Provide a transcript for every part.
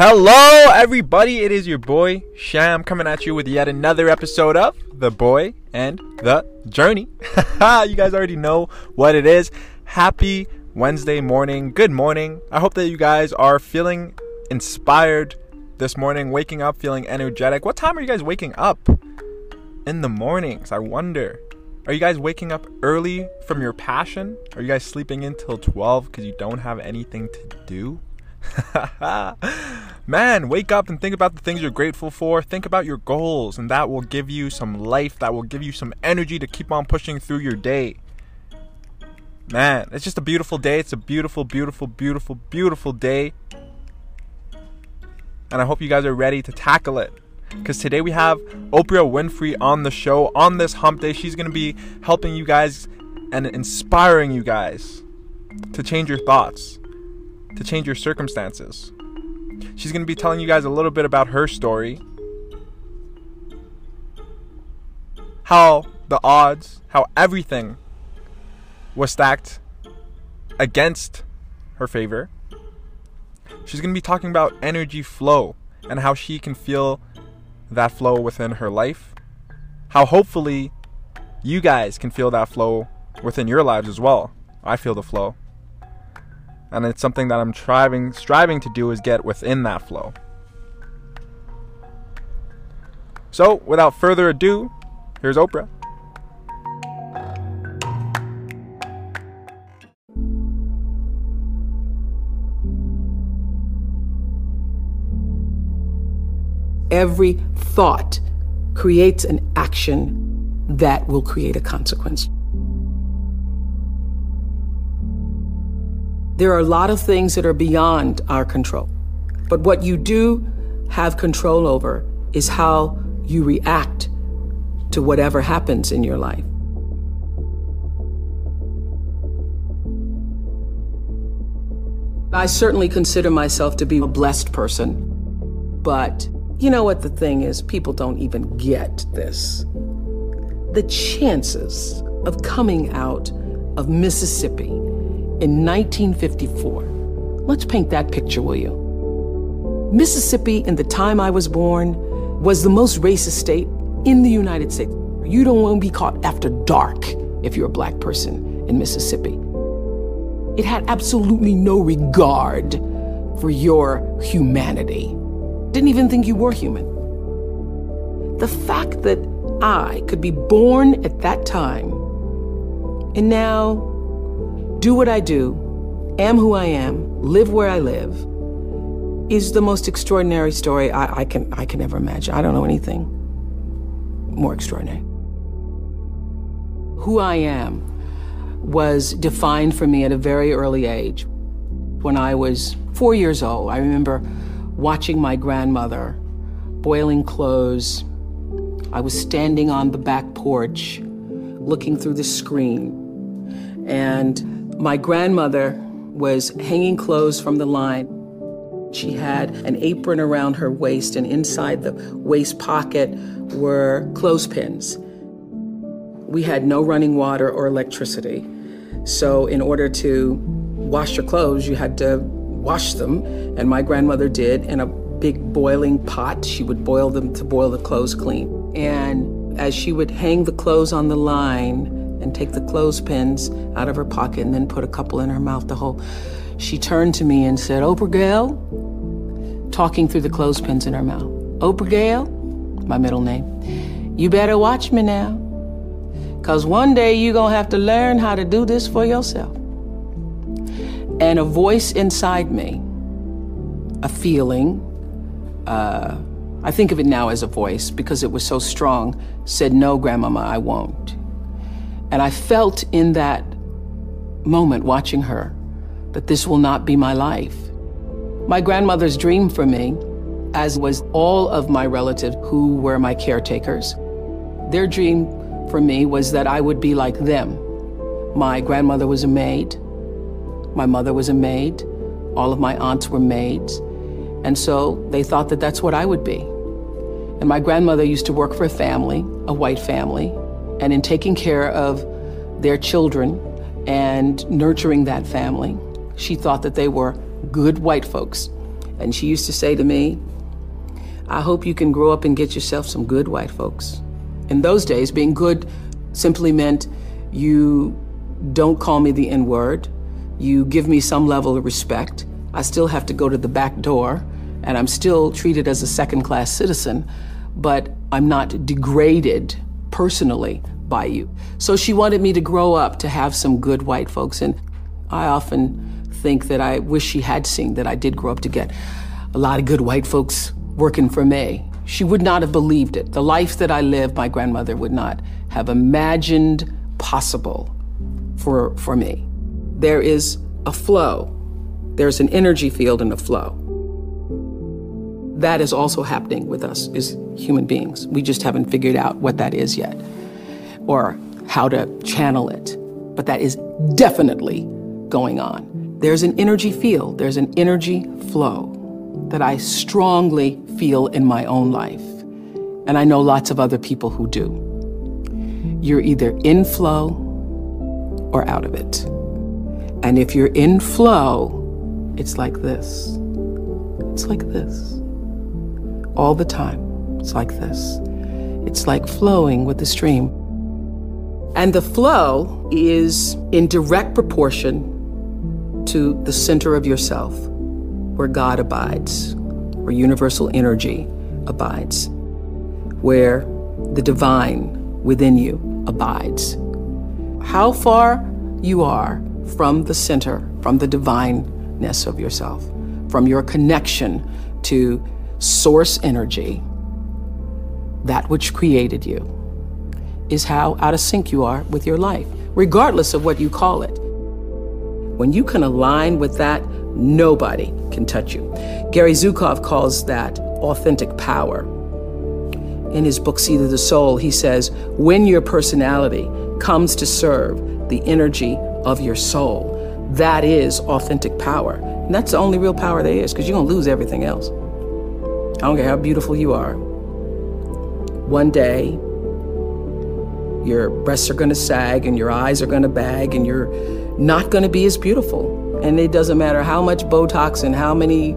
Hello, everybody. It is your boy Sham coming at you with yet another episode of The Boy and the Journey. you guys already know what it is. Happy Wednesday morning. Good morning. I hope that you guys are feeling inspired this morning, waking up feeling energetic. What time are you guys waking up? In the mornings, I wonder. Are you guys waking up early from your passion? Are you guys sleeping until 12 because you don't have anything to do? Man, wake up and think about the things you're grateful for. Think about your goals, and that will give you some life, that will give you some energy to keep on pushing through your day. Man, it's just a beautiful day. It's a beautiful, beautiful, beautiful, beautiful day. And I hope you guys are ready to tackle it because today we have Oprah Winfrey on the show on this hump day. She's going to be helping you guys and inspiring you guys to change your thoughts, to change your circumstances. She's going to be telling you guys a little bit about her story, how the odds, how everything was stacked against her favor. She's going to be talking about energy flow and how she can feel that flow within her life. How hopefully you guys can feel that flow within your lives as well. I feel the flow. And it's something that I'm striving striving to do is get within that flow. So, without further ado, here's Oprah. Every thought creates an action that will create a consequence. There are a lot of things that are beyond our control. But what you do have control over is how you react to whatever happens in your life. I certainly consider myself to be a blessed person, but you know what the thing is? People don't even get this. The chances of coming out of Mississippi in 1954. Let's paint that picture, will you? Mississippi, in the time I was born, was the most racist state in the United States. You don't want to be caught after dark if you're a black person in Mississippi. It had absolutely no regard for your humanity didn't even think you were human. The fact that I could be born at that time and now do what I do, am who I am, live where I live, is the most extraordinary story I, I can I can ever imagine. I don't know anything more extraordinary. Who I am was defined for me at a very early age. When I was four years old, I remember watching my grandmother boiling clothes. I was standing on the back porch looking through the screen. And my grandmother was hanging clothes from the line. She had an apron around her waist, and inside the waist pocket were clothespins. We had no running water or electricity. So, in order to wash your clothes, you had to wash them, and my grandmother did in a big boiling pot. She would boil them to boil the clothes clean. And as she would hang the clothes on the line and take the clothespins out of her pocket and then put a couple in her mouth to hold, she turned to me and said, Oprah Gail, talking through the clothespins in her mouth. Oprah Gail, my middle name, you better watch me now. Because one day you're going to have to learn how to do this for yourself. And a voice inside me, a feeling, uh, I think of it now as a voice because it was so strong, said, No, Grandmama, I won't. And I felt in that moment watching her that this will not be my life. My grandmother's dream for me, as was all of my relatives who were my caretakers, their dream for me was that I would be like them. My grandmother was a maid. My mother was a maid. All of my aunts were maids. And so they thought that that's what I would be. And my grandmother used to work for a family, a white family, and in taking care of their children and nurturing that family, she thought that they were good white folks. And she used to say to me, I hope you can grow up and get yourself some good white folks. In those days, being good simply meant you don't call me the N word, you give me some level of respect. I still have to go to the back door, and I'm still treated as a second class citizen, but I'm not degraded personally by you. So she wanted me to grow up to have some good white folks. And I often think that I wish she had seen that I did grow up to get a lot of good white folks working for me. She would not have believed it. The life that I lived, my grandmother would not have imagined possible for, for me. There is a flow, there's an energy field and a flow. That is also happening with us as human beings. We just haven't figured out what that is yet or how to channel it. But that is definitely going on. There's an energy field, there's an energy flow that I strongly feel in my own life. And I know lots of other people who do. You're either in flow or out of it. And if you're in flow, it's like this. It's like this. All the time, it's like this. It's like flowing with the stream. And the flow is in direct proportion to the center of yourself, where God abides, where universal energy abides, where the divine within you abides. How far you are from the center, from the divineness of yourself, from your connection to source energy, that which created you, is how out of sync you are with your life, regardless of what you call it. When you can align with that, nobody can touch you. Gary Zukav calls that authentic power. In his book, Seat of the Soul, he says, when your personality comes to serve the energy of your soul, that is authentic power. And that's the only real power there is, because you're going to lose everything else. I don't care how beautiful you are. One day, your breasts are going to sag and your eyes are going to bag and you're not going to be as beautiful. And it doesn't matter how much Botox and how many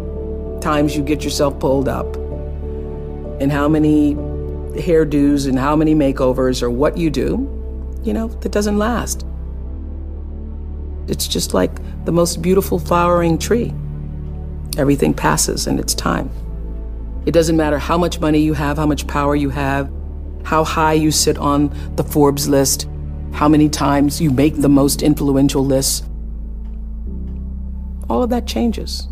times you get yourself pulled up and how many hairdos and how many makeovers or what you do, you know, that doesn't last. It's just like the most beautiful flowering tree. Everything passes in its time. It doesn't matter how much money you have, how much power you have, how high you sit on the Forbes list, how many times you make the most influential lists. All of that changes.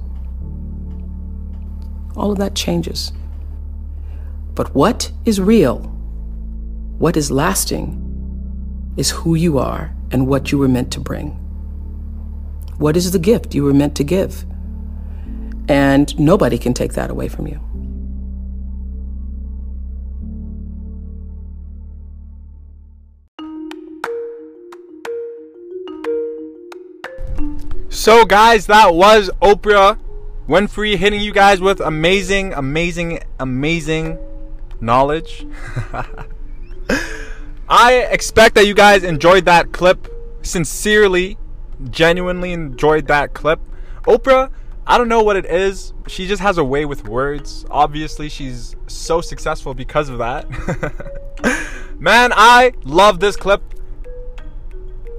All of that changes. But what is real, what is lasting, is who you are and what you were meant to bring. What is the gift you were meant to give? And nobody can take that away from you. So, guys, that was Oprah Winfrey hitting you guys with amazing, amazing, amazing knowledge. I expect that you guys enjoyed that clip. Sincerely, genuinely enjoyed that clip. Oprah, I don't know what it is. She just has a way with words. Obviously, she's so successful because of that. Man, I love this clip.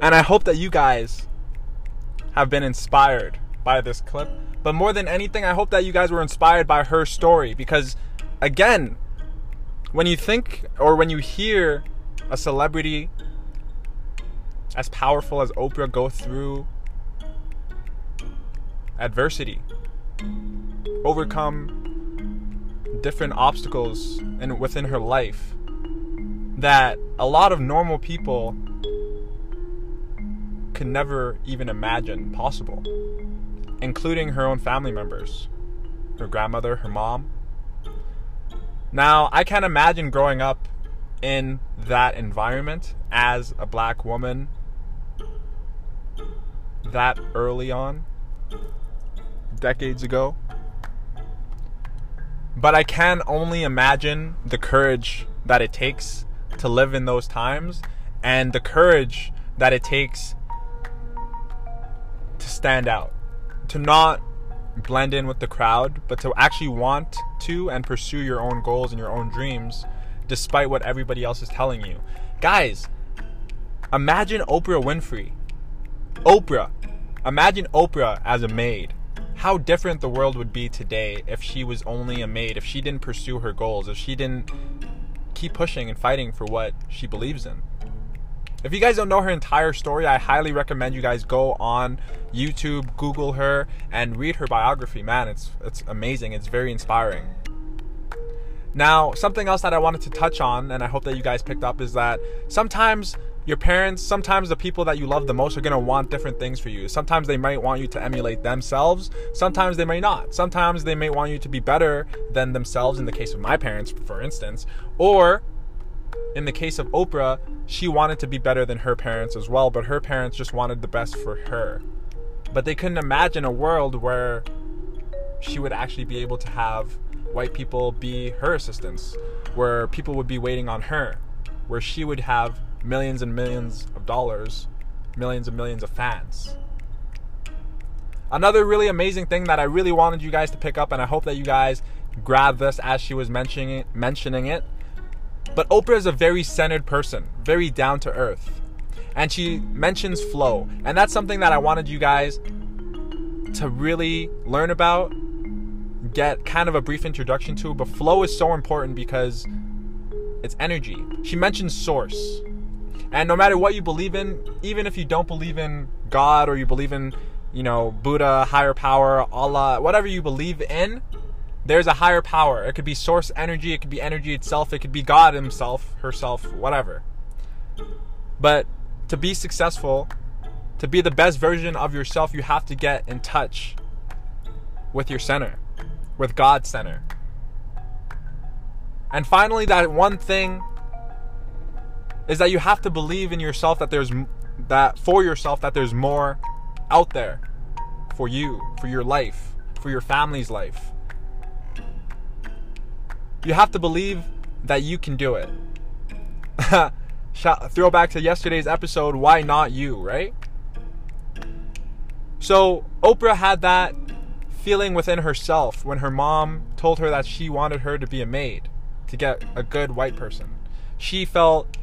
And I hope that you guys have been inspired by this clip. But more than anything, I hope that you guys were inspired by her story because, again, when you think or when you hear a celebrity as powerful as Oprah go through adversity, overcome different obstacles in, within her life that a lot of normal people could never even imagine possible, including her own family members, her grandmother, her mom. Now, I can't imagine growing up in that environment as a black woman that early on, decades ago. But I can only imagine the courage that it takes to live in those times and the courage that it takes to stand out, to not blend in with the crowd, but to actually want to and pursue your own goals and your own dreams despite what everybody else is telling you. Guys, imagine Oprah Winfrey. Oprah. Imagine Oprah as a maid. How different the world would be today if she was only a maid, if she didn't pursue her goals, if she didn't keep pushing and fighting for what she believes in. If you guys don't know her entire story, I highly recommend you guys go on YouTube, Google her, and read her biography. Man, it's it's amazing. It's very inspiring. Now, something else that I wanted to touch on, and I hope that you guys picked up, is that sometimes your parents, sometimes the people that you love the most are to want different things for you. Sometimes they might want you to emulate themselves, sometimes they may not. Sometimes they may want you to be better than themselves, in the case of my parents, for instance. Or in the case of Oprah, she wanted to be better than her parents as well, but her parents just wanted the best for her. But they couldn't imagine a world where she would actually be able to have white people be her assistants, where people would be waiting on her, where she would have millions and millions of dollars, millions and millions of fans. Another really amazing thing that I really wanted you guys to pick up, and I hope that you guys grab this as she was mentioning it, mentioning it. But Oprah is a very centered person, very down to earth. And she mentions flow. And that's something that I wanted you guys to really learn about get kind of a brief introduction to, but flow is so important because it's energy. She mentions source. And no matter what you believe in, even if you don't believe in God or you believe in, you know, Buddha, higher power, Allah, whatever you believe in, there's a higher power. It could be source energy, it could be energy itself, it could be God himself, herself, whatever. But to be successful, to be the best version of yourself, you have to get in touch with your center with God's Center. And finally, that one thing is that you have to believe in yourself that there's that for yourself that there's more out there for you, for your life, for your family's life. You have to believe that you can do it. Throw back to yesterday's episode, why not you, right? So, Oprah had that feeling within herself when her mom told her that she wanted her to be a maid to get a good white person. She felt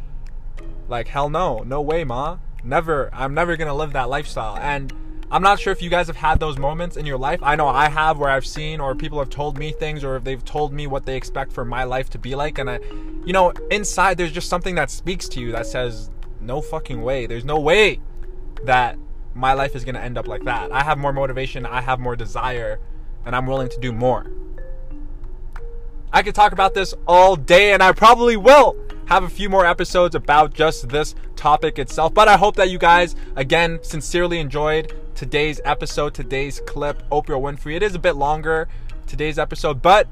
like, hell no, no way, ma. Never, I'm never gonna live that lifestyle. And I'm not sure if you guys have had those moments in your life. I know I have where I've seen or people have told me things or if they've told me what they expect for my life to be like. And I, you know, inside there's just something that speaks to you that says, no fucking way. There's no way that my life is going to end up like that. I have more motivation, I have more desire, and I'm willing to do more. I could talk about this all day, and I probably will have a few more episodes about just this topic itself. But I hope that you guys, again, sincerely enjoyed today's episode, today's clip, Oprah Winfrey. It is a bit longer, today's episode, but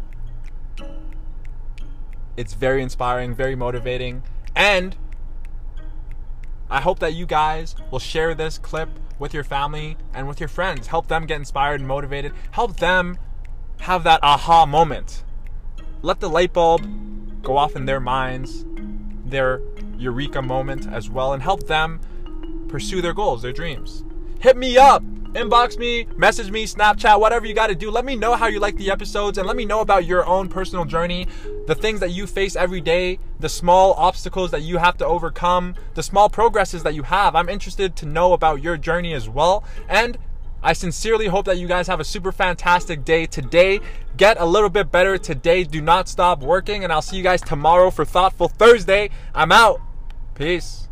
it's very inspiring, very motivating, and I hope that you guys will share this clip with your family and with your friends. Help them get inspired and motivated. Help them have that aha moment. Let the light bulb go off in their minds, their eureka moment as well, and help them pursue their goals, their dreams. Hit me up inbox me, message me, Snapchat, whatever you got to do. Let me know how you like the episodes and let me know about your own personal journey, the things that you face every day, the small obstacles that you have to overcome, the small progresses that you have. I'm interested to know about your journey as well. And I sincerely hope that you guys have a super fantastic day today. Get a little bit better today. Do not stop working. And I'll see you guys tomorrow for Thoughtful Thursday. I'm out. Peace.